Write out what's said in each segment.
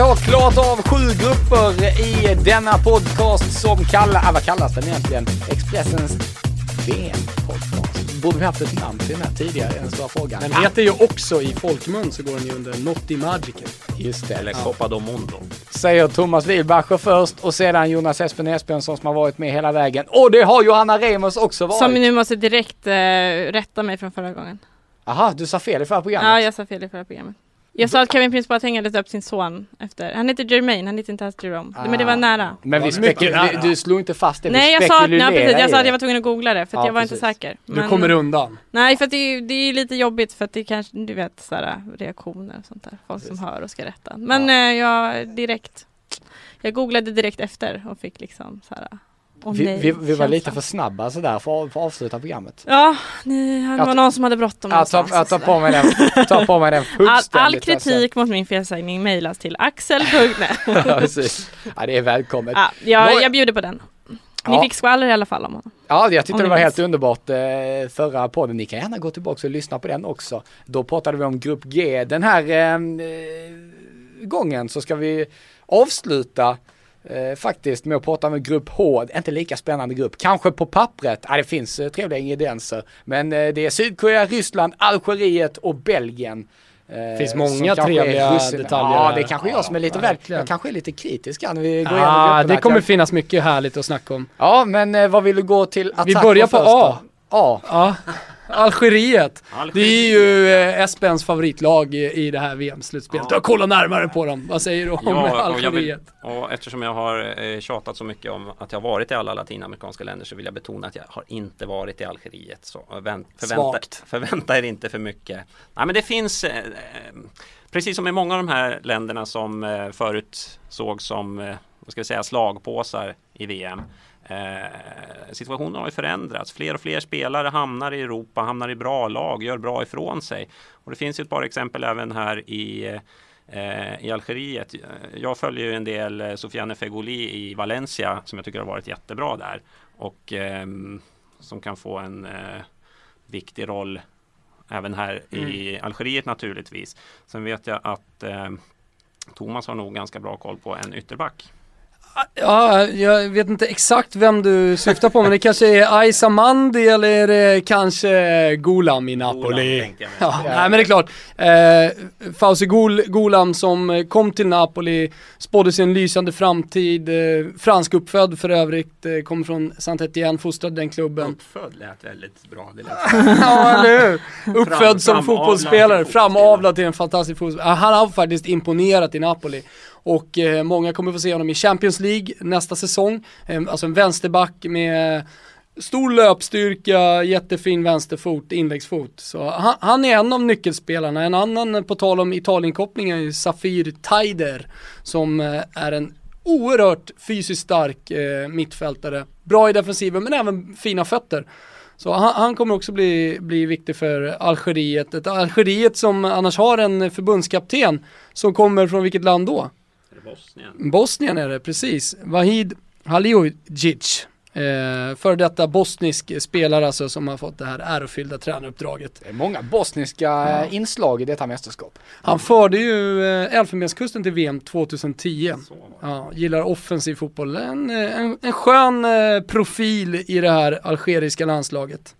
Har klarat av sju grupper i denna podcast som kallar, ah, vad kallas den egentligen? Expressens VM-podcast. Borde vi haft ett namn till den här tidigare? En stor fråga. Den heter ju också i folkmun så går den ju under Notti Magica. Just det. Eller Copa do Mundo. Säger Thomas Wilbacher först och sedan Jonas Espen Esbjörnsson som har varit med hela vägen. Och det har Johanna Remus också varit. Som nu måste direkt eh, rätta mig från förra gången. Aha, du sa fel i förra programmet. Ja, jag sa fel i förra programmet. Jag sa att Kevin Prince Boateng hade döpt sin son efter, han heter Jermaine, han heter inte alls Jerome. Men det var nära. Men vi Ja, mycket spekul- nära. du, du slog inte fast det, Nej jag sa, att, nej, spekulerar precis, jag sa att jag var tvungen att googla det för att Ja, jag var precis. inte säker. Du kommer undan. Nej för att det är, det är lite jobbigt för att det kanske, du vet sådär reaktioner och sånt där. Folk som hör och ska rätta. Men Ja. eh, jag direkt, jag googlade direkt efter och fick liksom såhär, åh vi, vi, vi var lite för snabba sådär för för att avsluta programmet. Ja, ni, det var ta- någon som hade bråttom Jag någonstans jag tar på mig den, tar på mig den All, fullständigt. all alltså. kritik mot min felsägning mejlas till axel.net. ja, precis. ja, det är välkommet. ja, jag, jag bjuder på den. Ni Ja. fick skvaller i alla fall om honom. Ja, jag tyckte Om det var minns. helt underbart eh, förra podden. Ni kan gärna gå tillbaka och lyssna på den också. Då pratade vi om Grupp G. Den här eh, eh, gången så ska vi avsluta eh, faktiskt med att prata om Grupp H. Inte lika spännande grupp. Kanske på pappret. Ja, det finns eh, trevliga ingredienser. Men eh, det är Sydkorea, Ryssland, Algeriet och Belgien. Eh, Finns många är trevliga detaljer Ja, det är kanske jag som är lite Ja, väl, jag kanske är lite kritisk när vi går igenom Ah, det kommer finnas mycket härligt att snacka om. Ja, men eh, vad vill du gå till attack Vi börjar på först då? A. A. Algeriet. Algeriet. Det är ju eh, Espens favoritlag i, i det här VM-slutspelet. Ja. Du har kollat närmare på dem. Vad säger du om Ja, och, jag vill, Algeriet? och eftersom jag har eh, tjatat så mycket om att jag har varit i alla latinamerikanska länder så vill jag betona att jag har inte varit i Algeriet. Så vänt, förvänta, Svagt. förvänta er inte för mycket. Nej men det finns eh, eh, Precis som i många av de här länderna som eh, förut såg som eh, vad ska vi säga, slagpåsar i VM. Eh, situationen har ju förändrats. Fler och fler spelare hamnar i Europa, hamnar i bra lag, gör bra ifrån sig. Och det finns ju ett par exempel även här i eh, i Algeriet. Jag följer ju en del eh, Sofiane Feghouli i Valencia som jag tycker har varit jättebra där och ehm, som kan få en eh, viktig roll även här i Algeriet naturligtvis. Sen vet jag att eh, Thomas har nog ganska bra koll på en ytterback. Ja, jag vet inte exakt vem du syftar på, men det kanske är Aisa Mandi eller är det kanske Gulam i Napoli? Jag mig. Ja, nej men det är klart. Eh, Fauzi Gul, Gulam som eh, kom till Napoli, spådde sin lysande framtid, eh, fransk uppfödd för övrigt, eh, kommer från Saint-Étienne, fostrad den klubben. Uppfödd lät väldigt bra. Det lät ja, eller hur? Uppfödd som framavlad fotbollsspelare, framavlad till en fantastisk fotbollsspelare. Han har faktiskt imponerat i Napoli. Och eh, många kommer få se honom i Champions League nästa säsong. Eh, alltså en vänsterback med stor löpstyrka, jättefin vänsterfot, inläggsfot. Så han, han är en av nyckelspelarna. En annan eh, på tal om Italienkoppling är ju Safir Taider som eh, är en oerhört fysiskt stark eh, mittfältare. Bra i defensiven men även fina fötter. Så han, han kommer också bli, bli viktig för Algeriet. Ett Algeriet som annars har en förbundskapten som kommer från vilket land då? Bosnien. Bosnien är det, precis. Vahid Halilhodžić. Eh, för detta bosnisk spelare alltså som har fått det här ärofyllda tränaruppdraget. Det är många bosniska eh, inslag i detta mästerskap. Han förde ju eh, Elfenbenskusten till VM 2010. Så var det. Ja, gillar offensiv fotboll. En, eh, en, en skön profil i det här algeriska landslaget.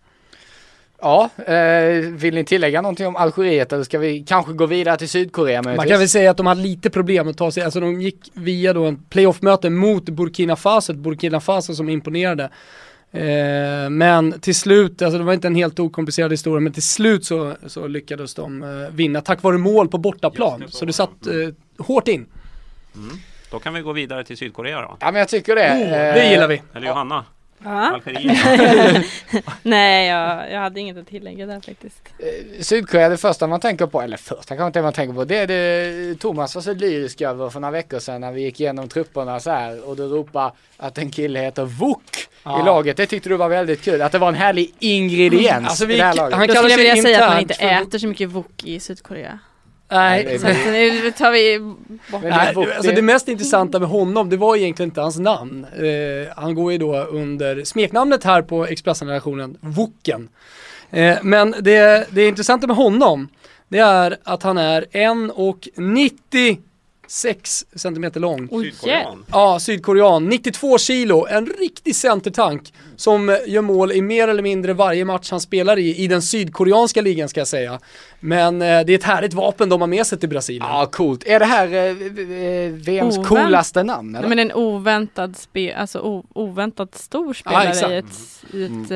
Ja, eh, vill ni tillägga någonting om Algeriet eller ska vi kanske gå vidare till Sydkorea Man möjligtvis? kan väl säga att de hade lite problem att ta sig, alltså de gick via då en playoff-möte mot Burkina Faso, Burkina Faso som imponerade. Eh, men till slut, alltså det var inte en helt okomplicerad historia, men till slut så, så lyckades de eh, vinna tack vare mål på bortaplan. Det, så det satt eh, hårt in. Då kan vi gå vidare till Sydkorea då. Ja men jag tycker det. Oh, det gillar vi. Eller Johanna. Ja. Nej, jag, jag hade inget att tillägga där faktiskt. Eh, Sydkorea är det första man tänker på, eller första kanske inte man tänker på, det är det Thomas var så lyrisk över för några veckor sedan när vi gick igenom trupperna så här och du ropade att en kille heter Wok Ja. i laget. Det tyckte du var väldigt kul, att det var en härlig ingrediens Alltså, vi- i det här laget. han kallar sig vilja säga att man internt inte för- äter så mycket wok i Sydkorea. Nej, Så att nu tar vi bort det. Nej, alltså det- mest intressanta med honom, det var egentligen inte hans namn. Eh, han går ju då under smeknamnet här på Expressen-redaktionen, Woken. Eh, men det, det intressanta med honom, det är att han är 1,96 centimeter lång. Oj, Sydkorean. Ja, sydkorean, 92 kilo, en riktig centertank som eh, gör mål i mer eller mindre varje match han spelar i, i den sydkoreanska ligan ska jag säga. Men eh, det är ett härligt vapen de har med sig till Brasilien. Ja, coolt. Är det här eh, VMs Ovänt- coolaste namn eller? Men en oväntad, spe, alltså oväntat stor spelare exakt. i ett, i ett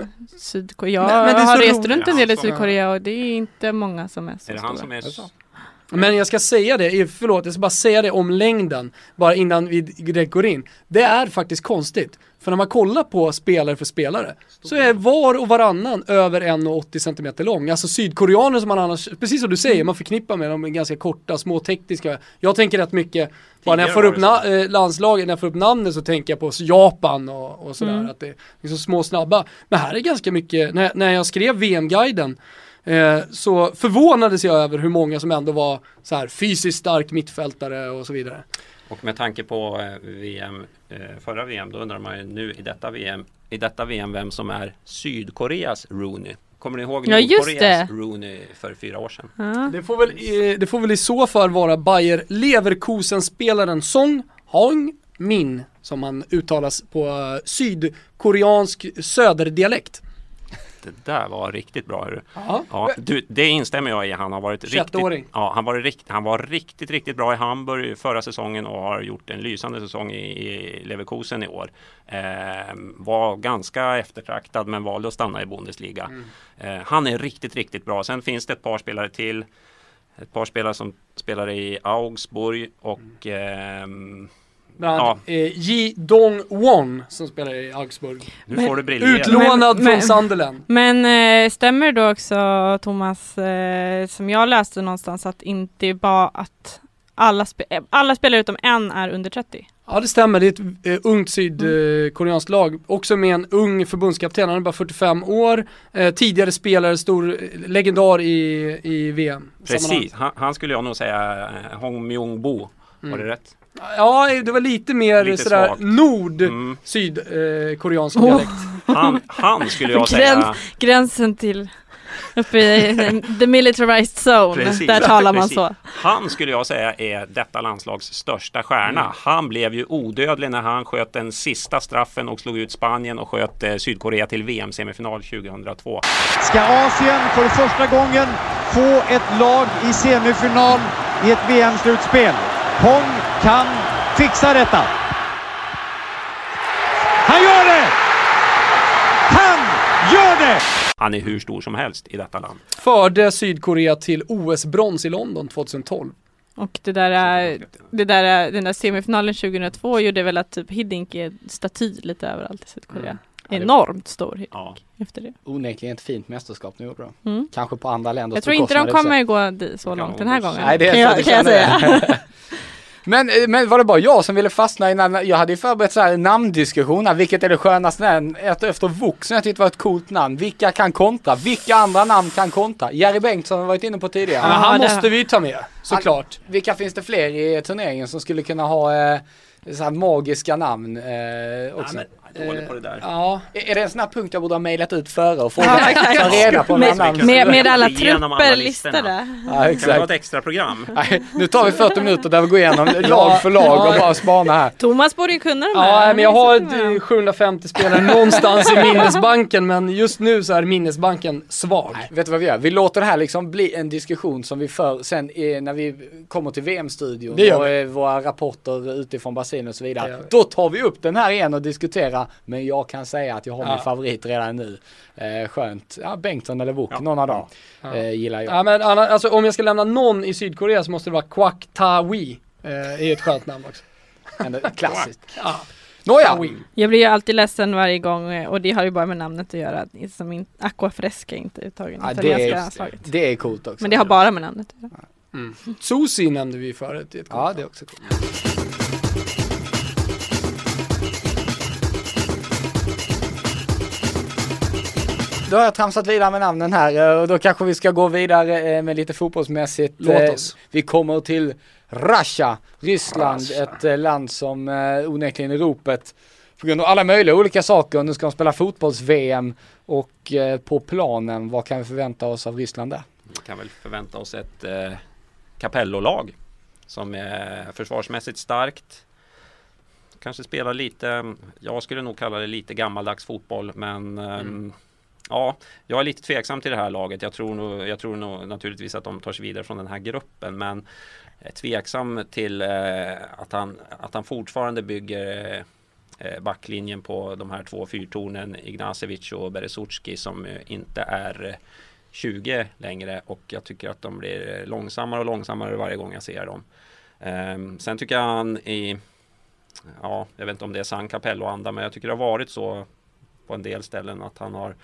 eh, Sydkorea. Jag Men- men har rest runt en del i Sydkorea och det är inte många som är så Är det stora. Men jag ska säga det, förlåt, jag ska bara säga det om längden, bara innan vi direkt går in. Det är faktiskt konstigt, för när man kollar på spelare för spelare, så är var och varannan över 1,80 cm lång. Alltså sydkoreaner som man annars, precis som du säger, man förknippar med, de är ganska korta, små tekniska. Jag tänker rätt mycket, bara när jag får upp na- eh, landslaget, när jag får upp namnet så tänker jag på Japan och, och sådär, Mm. att det är liksom små snabba. Men här är ganska mycket, när, när jag skrev VM-guiden, Eh, så förvånades jag över hur många som ändå var så här fysiskt stark mittfältare och så vidare. Och med tanke på eh, VM, eh, förra VM, då undrar man ju nu i detta VM, i detta VM vem som är Sydkoreas Rooney. Kommer ni ihåg Ja, Nordkoreas. Rooney för fyra år sedan? Ja. Det får väl, det får väl i så fall vara Bayer Leverkusen-spelaren Song Hong Min som han uttalas på sydkoreansk söderdialekt. Det där var riktigt bra. hörru. Ja. Ja, du, det instämmer jag i. Han har varit riktigt, 21-åring. ja, han, var rikt, han var riktigt, riktigt bra i Hamburg förra säsongen och har gjort en lysande säsong i, i Leverkusen i år. Eh, var ganska eftertraktad men valde att stanna i Bundesliga. Eh, han är riktigt, riktigt bra. Sen finns det ett par spelare till. Ett par spelare som spelar i Augsburg och ehm, Bland annat eh, Ji Dong Won som spelar i Augsburg. nu Men- får du briljera. Utlånad Men- från men- Sunderland. Men eh, stämmer det då också Thomas, eh, som jag läste någonstans att inte bara att alla, spe- eh, alla spelare utom en är under 30? Ja det stämmer, det är ett eh, ungt sydkoreanskt lag. Också med en ung förbundskapten, han är bara 45 år. Eh, tidigare spelare, stor eh, legendar i, i VM. Precis, han, han skulle jag nog säga eh, Hong Myung-Bo. Var det rätt? Ja, det var lite mer Lite sådär svagt. nord Mm. sydkoreansk Åh. dialekt. Han, han skulle jag Gräns- säga Gränsen till uppe i the militarized zone, Precis, där talar man precis. så. Han skulle jag säga är detta landslags största stjärna. Mm. Han blev ju odödlig när han sköt den sista straffen och slog ut Spanien och sköt eh, Sydkorea till VM-semifinal 2002. Ska Asien för första gången få ett lag i semifinal i ett VM-slutspel? Hong kan fixa detta. Han gör det! Han gör det! Han är hur stor som helst i detta land. Förde Sydkorea till OS-brons i London 2012. Och det där, är, det där, är- den där semifinalen 2002 gjorde väl att typ Hiddink är staty lite överallt i Sydkorea. Mm. Enormt stor Hiddink Ja. efter det. Onekligen ett fint mästerskap nu gjorde de. Mm. Kanske på andra länders Jag tror inte de kommer gå så kan långt den här gången. Nej, det är kan så jag, du kan jag säga. Men, eh, men var det bara jag som ville fastna i när, jag hade ju förberett så här namndiskussion här, vilket är det skönaste namn efter, Vux som jag tyckte var ett coolt namn. Vilka kan kontra? Vilka andra namn kan kontra? Jerry Bengtsson har varit inne på tidigare. Men han måste vi ta med, såklart. Vilka finns det fler i turneringen som skulle kunna ha eh, så här magiska namn eh, också? Är dålig på det där. Ja, Är det en sån här punkt jag borde ha mejlat ut före och Ja, frågat, exakt. ta reda på Med, namn? med, med alla trupper listade. Ja, Kan vi ha exakt. ett extra program? Nej, nu tar vi 40 minuter där vi går igenom lag för lag och bara spanar här. Thomas borde ju kunna de ja här. men jag har sitter med dem. eh, 750 spelare någonstans i minnesbanken men just nu så är minnesbanken svag. Nej, vet du vad vi gör? Vi låter det här liksom bli en diskussion som vi för sen eh, när vi kommer till VM-studion och eh, våra rapporter utifrån Brasilien och så vidare. Då tar vi upp den här igen och diskuterar. Men jag kan säga att jag har Ja. min favorit redan nu. Eh, skönt. Ja, Bengtsson eller Wok, Ja. någon av dem Ja. eh, gillar jag. Ja men alltså om jag ska lämna någon i Sydkorea så måste det vara Kwak Tawi. Eh, är ett skönt namn också. Ändå Klassiskt. Ja. Nåja, Jag blir ju alltid ledsen varje gång eh, och det har ju bara med namnet att göra. Som in, Aquafresca är inte uttagen i Ja, det är- det är coolt också. Men det har bara med namnet att göra. Mm. Susi nämnde vi förut. Ja, det är också coolt. Då har jag tramsat vidare med namnen här eh, och då kanske vi ska gå vidare eh, med lite fotbollsmässigt. Låt Eh, oss. Vi kommer till Russia, Ryssland, Russia. ett land som onekligen är ropet på grund av alla möjliga olika saker. Nu ska de spela fotbolls-VM och på planen, vad kan vi förvänta oss av Ryssland där? Vi kan väl förvänta oss ett eh, Capello-lag som är försvarsmässigt starkt. Kanske spelar lite, jag skulle nog kalla det lite gammaldags fotboll men ehm, Ja, jag är lite tveksam till det här laget. Jag tror nog, jag tror nog naturligtvis att de tar sig vidare från den här gruppen men är tveksam till eh, att, han, att han fortfarande bygger eh, backlinjen på de här två fyrtornen Ignacevic och Beresutski som inte är eh, 20 längre och jag tycker att de blir långsammare och långsammare varje gång jag ser dem. Ehm, sen tycker jag han i, ja, jag vet inte om det är sann Capello-anda, men jag tycker det har varit så på en del ställen att han har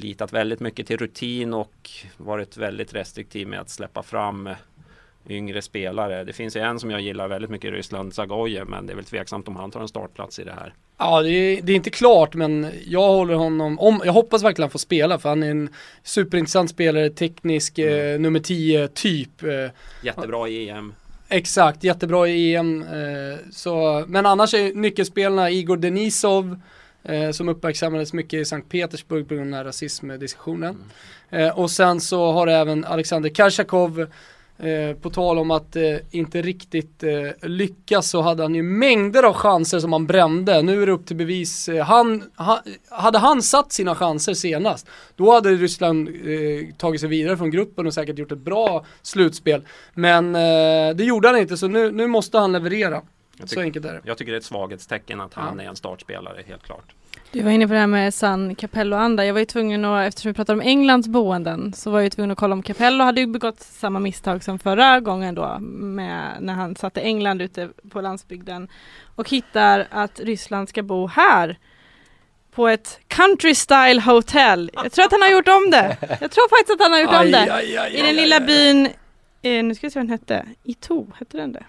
litat väldigt mycket till rutin och varit väldigt restriktiv med att släppa fram yngre spelare. Det finns ju en som jag gillar väldigt mycket i Ryssland, Zagoje, men det är väl tveksamt om han tar en startplats i det här. Ja, det är, det är inte klart men jag håller honom, om, jag hoppas verkligen han får spela för han är en superintressant spelare, teknisk, eh, nummer 10 typ. Eh, Jättebra i EM. exakt, jättebra i EM. Eh, så, men annars är nyckelspelarna Igor Denisov eh, som uppmärksammades mycket i Sankt Petersburg på grund av den här rasismdiskussionen. Eh, och sen så har även Alexander Karchakov Eh, på tal om att eh, inte riktigt eh, lyckas så hade han ju mängder av chanser som han brände. Nu är det upp till bevis. Eh, han, ha, hade han satt sina chanser senast, då hade Ryssland eh, tagit sig vidare från gruppen och säkert gjort ett bra slutspel. Men eh, det gjorde han inte så nu, nu måste han leverera. Jag Så tycker, enkelt är det. jag tycker det är ett svaghetstecken att han Ja. är en startspelare, helt klart. Du var inne på det här med San Capello-anda. Jag var ju tvungen att, eftersom vi pratar om Englands boenden, så var jag ju tvungen att kolla om Capello hade ju begått samma misstag som förra gången då, med, när han satte England ute på landsbygden och hittar att Ryssland ska bo här på ett country style hotel. Jag tror att han har gjort om det. Jag tror faktiskt att han har gjort om det. aj, aj, I den lilla byn, eh, nu ska vi se vad den hette, Itu, hette den det?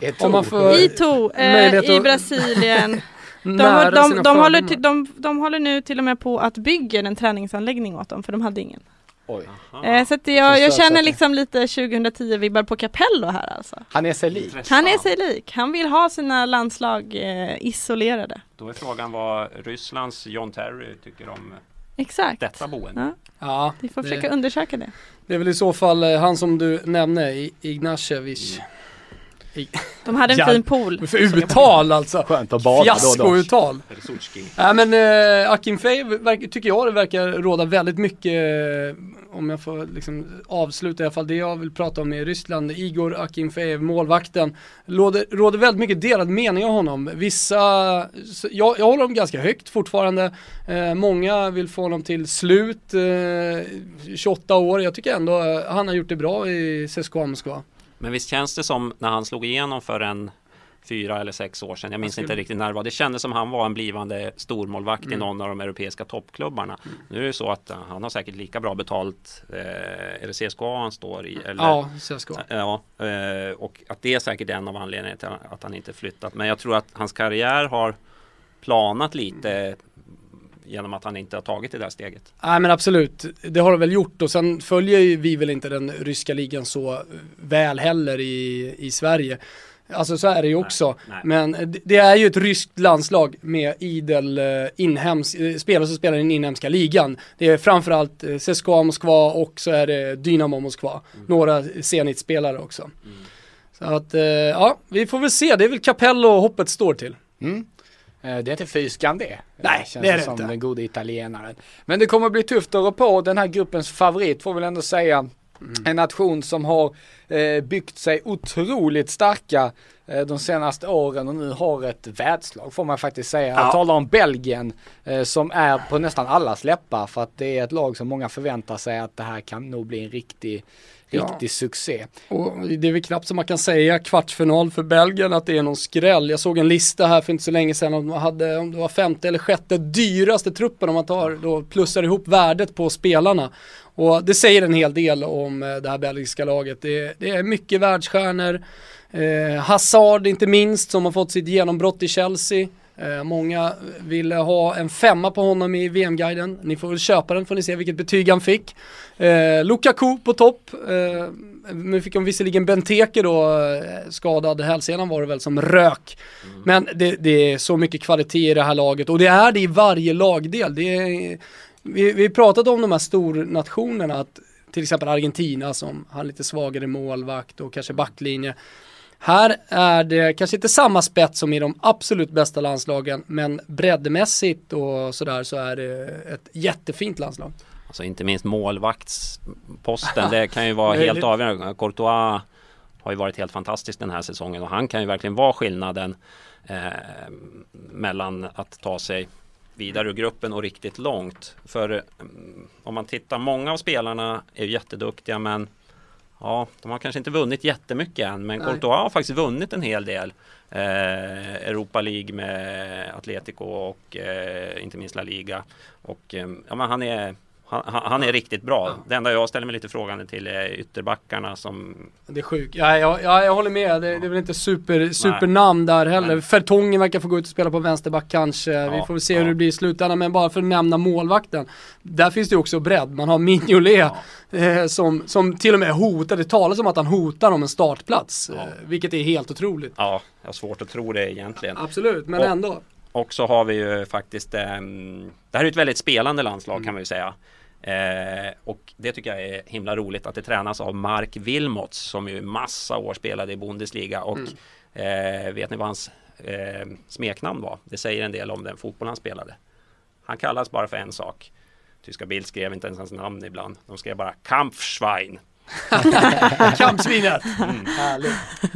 Ett Om man får- Itu eh, i Brasilien. De, de, de, håller till, de, de håller nu till och med på att bygga en träningsanläggning åt dem för de hade ingen. Oj. Eh, så att jag, jag känner liksom lite 2010-vibbar på Capello här alltså. Han är sig lik. Han är sig lik. Han vill ha sina landslag eh, isolerade. Då är frågan vad Rysslands John Terry tycker om Exakt. detta boende. Ja, Ja, vi får det- försöka undersöka det. det är väl i så fall eh, han som du nämnde, I- Ignacevic. De hade en Ja, fin pool. För uttal alltså. Skönt att bada. Fiaskouttal. Nej men äh, Akin Fey verkar- tycker jag det verkar råda väldigt mycket, eh, om jag får liksom avsluta i alla fall det jag vill prata om i Ryssland. Igor Akinfejev, målvakten, råder, råder väldigt mycket delad mening om honom. Vissa, jag, jag håller honom ganska högt fortfarande. Eh, många vill få honom till slut, eh, 28 år. Jag tycker ändå eh, han har gjort det bra i CSKA Moskva. Men visst känns det som när han slog igenom för en fyra eller sex år sedan. Jag minns inte riktigt när det var. Det kändes som han var en blivande stormålvakt Mm. i någon av de europeiska toppklubbarna. Nu är det så att uh, han har säkert lika bra betalt. Eh, är det CSKA han står i? Eller? Ja, CSKA. Ja, eh, och att det är säkert en av anledningarna till att han inte flyttat. Men jag tror att hans karriär har planat lite genom att han inte har tagit det där steget. Nej men absolut, det har de väl gjort och sen följer ju vi väl inte den ryska ligan så väl heller i, i Sverige. Alltså så är det ju också. nej. Men det- är ju ett ryskt landslag med idel eh, inhems, eh, spelare som spelar i den inhemska ligan. Det är framförallt eh, CSKA Moskva och så är det Dynamo Moskva. Några Zenit-spelare också. Så att, ja, vi får väl se. Det är väl Capello hoppet står till. Mm. Eh, Det är inte fyskan det. Nej, känns det är det som inte. den gode italienaren. Men det kommer bli tufft att rå på. Den här gruppens favorit får väl ändå säga En nation som har eh, byggt sig otroligt starka eh, de senaste åren och nu har ett världslag får man faktiskt säga. Jag Ja. talar om Belgien eh, som är på nästan alla läppar för att det är ett lag som många förväntar sig att det här kan nog bli en riktig, Ja. riktig succé. Och det är väl knappt som man kan säga kvartsfinal för Belgien att det är någon skräll. Jag såg en lista här för inte så länge sedan om de hade, om det var femte eller sjätte dyraste truppen om man tar, då plussar ihop värdet på spelarna. Och det säger en hel del om eh, det här belgiska laget. Det, är- det är mycket världsstjärnor. Eh, Hazard inte minst som har fått sitt genombrott i Chelsea. Eh, många ville ha en femma på honom i VM-guiden. Ni får väl köpa den får ni se vilket betyg han fick. Eh, Lukaku på topp. Eh, nu fick de visserligen Benteke då, eh, skadad hälsenan var det väl som rök. Men det, det är så mycket kvalitet i det här laget och det är det i varje lagdel. Det är, vi, vi pratat om de här stornationerna, att till exempel Argentina som har lite svagare målvakt och kanske backlinje. Här är det kanske inte samma spets som i de absolut bästa landslagen, men breddmässigt och sådär så är det ett jättefint landslag. Alltså inte minst målvaktsposten, det kan ju vara helt avgörande. Courtois har ju varit helt fantastisk den här säsongen och han kan ju verkligen vara skillnaden eh, mellan att ta sig vidare ur gruppen och riktigt långt. För mm, om man tittar, många av spelarna är jätteduktiga men Ja, de har kanske inte vunnit jättemycket än men. Courtois har faktiskt vunnit en hel del. Eh, Europa League med Atletico och eh, inte minst La Liga. Och eh, ja, men han är han, han är riktigt bra. Det enda jag ställer mig lite frågande till är ytterbackarna som Det är sjukt. Ja, ja, ja, jag håller med. Det, det är väl inte super, supernamn där heller. Fertongen verkar få gå ut och spela på vänsterback kanske. Vi Ja, får väl se ja. hur det blir i slutändan. Men bara för att nämna målvakten. Där finns det ju också bredd. Man har Mignolet eh, som, som till och med hotar. Det talas om att han hotar om en startplats. Ja. Eh, vilket är helt otroligt. Ja, jag har svårt att tro det egentligen. Absolut, men Och- ändå. Och så har vi ju faktiskt ehm, Det här är ett väldigt spelande landslag kan man ju säga. Eh, och det tycker jag är himla roligt att det tränas av Mark Wilmots som ju massa år spelade i Bundesliga och eh, vet ni vad hans eh, smeknamn var? Det säger en del om den fotboll han spelade. Han kallas bara för en sak. Tyska Bild skrev inte ens hans namn ibland. De skrev bara Kampfschwein. Kampsvinet.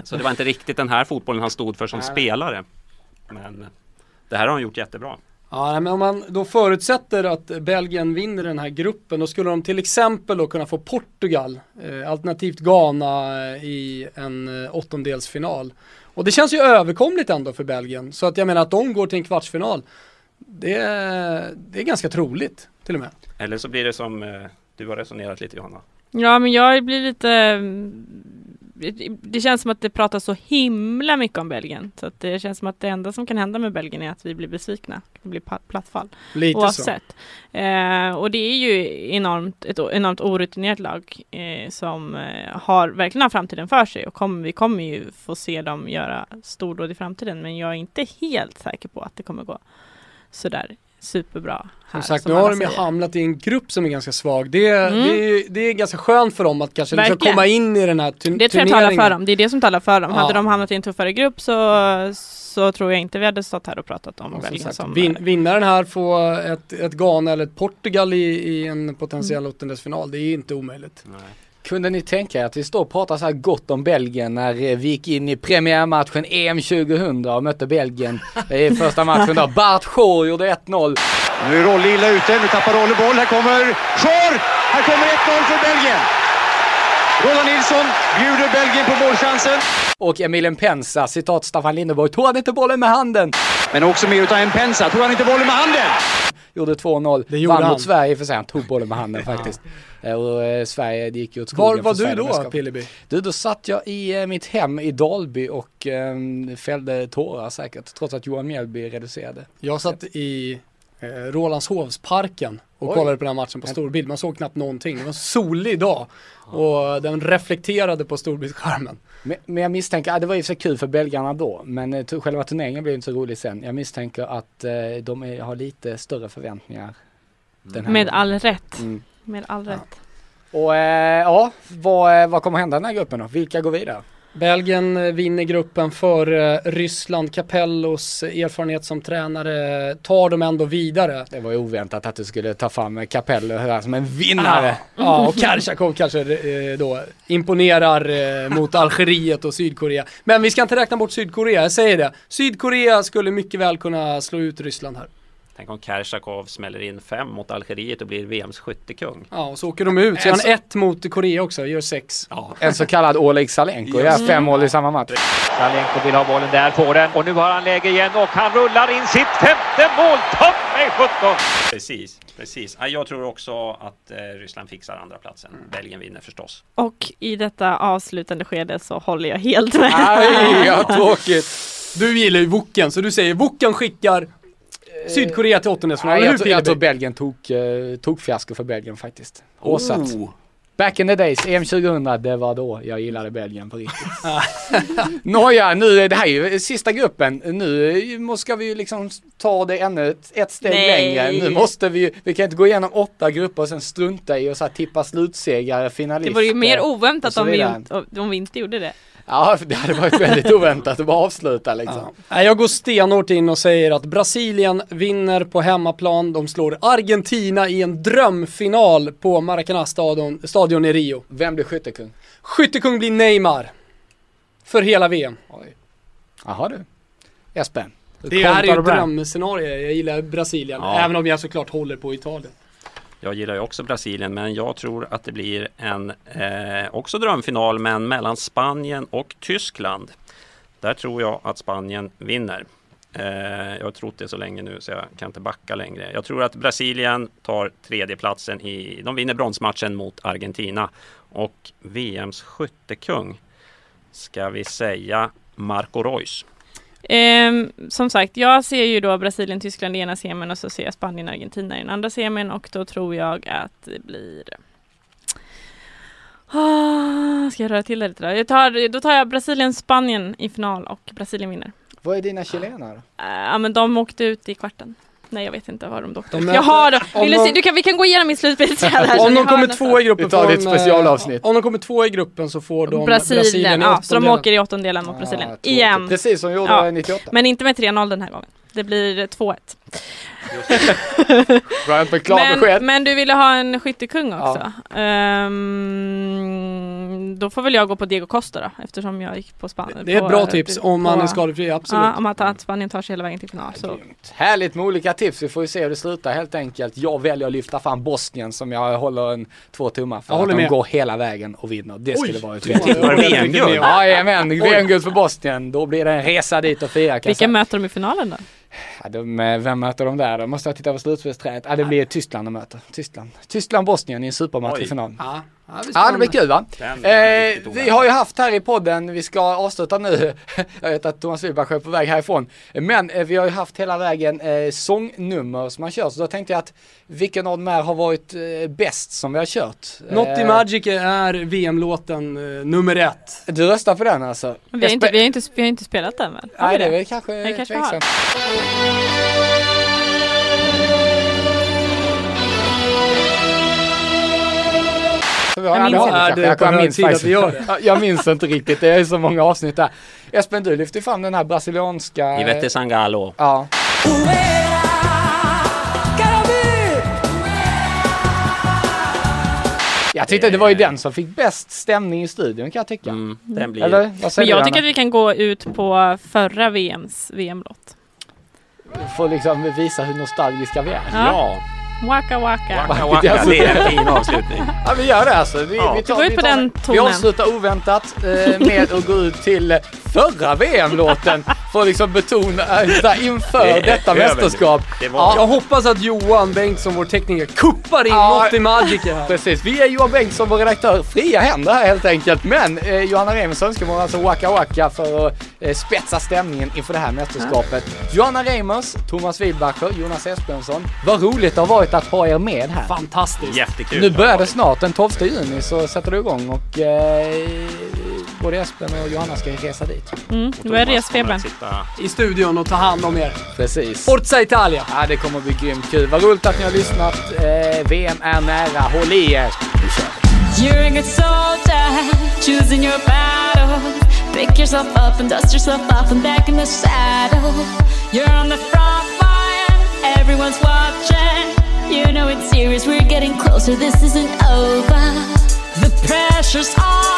Så det var inte riktigt den här fotbollen han stod för som spelare. Men det här har han gjort jättebra. Ja, men om man då förutsätter att Belgien vinner den här gruppen, då skulle de till exempel då kunna få Portugal, eh, alternativt Ghana eh, i en eh, åttondelsfinal. Och det känns ju överkomligt ändå för Belgien, så att jag menar att de går till en kvartsfinal, det, är- det är ganska troligt till och med. Eller så blir det som eh, du har resonerat lite Johanna. Ja men jag blir lite Det känns som att det pratas så himla mycket om Belgien så att det känns som att det enda som kan hända med Belgien är att vi blir besvikna. Det blir plattfall Lite så. oavsett. Eh, och det är ju enormt, ett enormt orutinerat lag eh, som eh, har verkligen har framtiden för sig och kommer, vi kommer ju få se dem göra stordåd i framtiden men jag är inte helt säker på att det kommer gå sådär superbra. Här, Som sagt, nu alla har de ju hamnat i en grupp som är ganska svag. Det, Mm. det, är, det är ganska skönt för dem att kanske liksom komma in i den här tu- Det tror jag talar turneringen. för dem, det är det som talar för dem. Ja. Hade de hamnat i en tuffare grupp så, så tror jag inte vi hade stått här och pratat om Och som Belgien sagt, som... vin, vinnaren här får ett, ett Ghana eller ett Portugal i, i en potentiell Mm. åttondelsfinal. Det är inte omöjligt. Kunde ni tänka er att vi står och pratar så här gott om Belgien när eh, vi gick in i premiärmatchen EM 2000 och mötte Belgien i första matchen då. Bart Shaw gjorde 1-0. Nu är Rolle illa ute, nu tappar Rolle boll. Här kommer Schor! Här kommer 1-0 för Belgien. Roland Nilsson bjuder Belgien på målchansen. Och Emilien Pensa, citat Staffan Lindeborg, tog han inte bollen med handen? Men också med utav en Pensa. Tog han inte bollen med handen? Gjorde 2-0. Det gjorde Vann han. mot Sverige för sig, han tog bollen med handen faktiskt. Eh, Och eh, Sverige, det gick ju åt skogen Var var du då. Pilleby? Du, då satt jag i eh, mitt hem i Dalby och eh, fällde tårar säkert, trots att Johan Mjällby reducerade. Jag satt i eh, Rålambshovsparken och Oj. kollade på den här matchen på storbild. Man såg knappt någonting. Det var en solig dag och den reflekterade på storbildsskärmen. Men, men jag misstänker, det var för sig kul för belgarna då, men eh, själva turneringen blev inte så rolig sen. Jag misstänker att eh, de är, har lite större förväntningar. Den här Med all rätt. Mm. Med all rätt. Och eh, ja, vad, vad kommer hända i den här gruppen då? Vilka går vidare? Belgien eh, vinner gruppen för eh, Ryssland. Capellos erfarenhet som tränare tar dem ändå vidare. Det var ju oväntat att du skulle ta fram Capello som en vinnare. Ja, och Karjakov kanske eh, då imponerar mot Algeriet och Sydkorea. Men vi ska inte räkna bort Sydkorea, jag säger det. Sydkorea skulle mycket väl kunna slå ut Ryssland här. Tänk om Kersakov smäller in fem mot Algeriet och blir VMs skyttekung. Ja, och så åker de ut. Så gör han ett mot Korea också, gör sex. Ja. En så kallad Oleg Salenko, gör fem mål i samma match. Salenko vill ha bollen där, får den. Och nu har han läge igen och han rullar in sitt femte mål. Topp med 17! Precis, precis. Ja, Jag tror också att eh, Ryssland fixar andra platsen. Mm. Belgien vinner förstås. Och i detta avslutande skede så håller jag helt med. Aj, vad tråkigt. Du gillar ju Woken, så du säger Woken skickar Sydkorea till åttondelsfinal. Nej, eller jag, hur tror, jag tror? Belgien tog, uh, tog fiasko för Belgien faktiskt. Håsat. Oh. Back in the days, EM 2000, det var då jag gillade Belgien på riktigt. Nåja, nu är det här ju sista gruppen. Nu måste- ska vi ju liksom ta det ännu ett, ett steg Nej. längre. Nu måste vi vi kan inte gå igenom åtta grupper och sen strunta i och så här tippa slutsegrare, finalister. Det vore ju mer oväntat om vi, om vi inte gjorde det. Ja, det hade varit väldigt oväntat att bara avsluta liksom. Ja. Jag går stenhårt in och säger att Brasilien vinner på hemmaplan. De slår Argentina i en drömfinal på Maracanã-stadion stadion i Rio. Vem blir skyttekung? Skyttekung blir Neymar. För hela VM. Oj. Jaha du. Espen. Det här är ju ett drömscenario. Jag gillar Brasilien. Ja. Även om jag såklart håller på Italien. Jag gillar ju också Brasilien men jag tror att det blir en eh, också drömfinal men mellan Spanien och Tyskland. Där tror jag att Spanien vinner. Eh, jag har trott det så länge nu så jag kan inte backa längre. Jag tror att Brasilien tar tredjeplatsen i, de vinner bronsmatchen mot Argentina. Och VMs skyttekung ska vi säga Marco Reus. Ehm, som sagt, jag ser ju då Brasilien, Tyskland i ena semin och så ser jag Spanien, Argentina i den andra semin och då tror jag att det blir Ah, ska jag röra till det lite då? Jag tar, då tar jag Brasilien, Spanien i final och Brasilien vinner. Vad är dina chilenare? Eh, Ja men de åkte ut i kvarten. Nej jag vet inte vad de åkte De möter- Jag har dem. Vill du, de- se, du kan, vi kan gå igenom min slutspelsträd här. så Om de har kommer två i gruppen tar ditt från, eh, specialavsnitt. Om de kommer två i gruppen så får de Brasilien, Brasilien ja, så de åker i åttondelen mot Brasilien. Ah. Igen. Precis som gjorde Ja. 98. Men inte med 3-0 den här gången. Det blir 2-1. Skönt med klara Men, besked. men du ville ha en skyttekung Ja. också. Ehm, då får väl jag gå på Diego Costa då, eftersom jag gick på Spanien. Det är ett bra tips om man är skadefri, absolut. Ja, om att, att Spanien tar sig hela vägen till final. Så. Härligt med olika tips. Vi får ju se hur det slutar helt enkelt. Jag väljer att lyfta fram Bosnien som jag håller en två tummar för. Jag håller att de med. går hela vägen och vinner. Det skulle vara jag håller VM-guld. Jajamän, VM-guld för Bosnien. Då blir det en resa dit och fira Vilka möter de i finalen då? Ja, de, eh, vem möter de där? Då måste jag titta på slutspelsträdet. Ja, det blir Tyskland de möter. Tyskland. Tyskland-Bosnien i en supermatch Oj. i final. Ja, ja, det blir det kul va? Eh, vi har ju haft här i podden, vi ska avsluta nu, jag vet att Thomas Wilbach är på väg härifrån, men eh, vi har ju haft hela vägen eh, sångnummer som man kör, så då tänkte jag att vilken av de här har varit eh, bäst som vi har kört? Naughty Eh, Magic är VM-låten eh, nummer ett. Du röstar på den alltså? Vi har, inte, vi, har inte, vi har inte spelat den väl? Har Nej, vi det är väl kanske Det kanske har. tveksamt. Så vi har Jag minns. Ja, på Jag hög minns faktiskt- vi gör det. Ja, Jag minns inte riktigt, det är så många avsnitt där. Espen, du lyfte fram den här brasilianska... Ivete Sangalo. Ja. Jag tyckte det var ju den som fick bäst stämning i studion kan jag tycka. Mm, den blir... Eller vad säger Men jag du, tycker att vi kan gå ut på förra VMs VM-låt. Får liksom visa hur nostalgiska vi är. Ja, Waka waka. waka waka, det är en fin avslutning. Ja vi gör det alltså. Vi, Ja. vi, tar, Vi går ut vi, på tar, den vi avslutar oväntat eh, med att gå ut till förra VM-låten för att liksom betona här, inför Det detta mästerskap. Det var... Ja. Jag hoppas att Johan Bengtsson, vår tekniker, kuppar in Ja. Naughty Magic här. Precis, vi är Johan Bengtsson, vår redaktör, fria händer här helt enkelt. Men eh, Johanna Reimers önskemål alltså Waka Waka för att eh, spetsa stämningen inför det här mästerskapet. Johanna Reimers, Thomas Wilbacher, Jonas Esbjörnsson. Vad roligt det har varit att ha er med här. Fantastiskt. Jättekul. Nu börjar det snart, den 12 juni så sätter det igång och eh, både Espen och Johanna ska resa dit. Mm, nu är resfebern. I studion och ta hand om er. Precis. Forza Italia! Ja, det kommer bli grymt kul. Vad roligt att ni har lyssnat. Eh, VM är nära. Håll i er! Nu kör vi! You're a good soldier, choosing your battles. Pick yourself up and dust yourself off and back in the saddle. You're on the front line, everyone's watching. You know it's serious, we're getting closer, this isn't over. The pressure's on.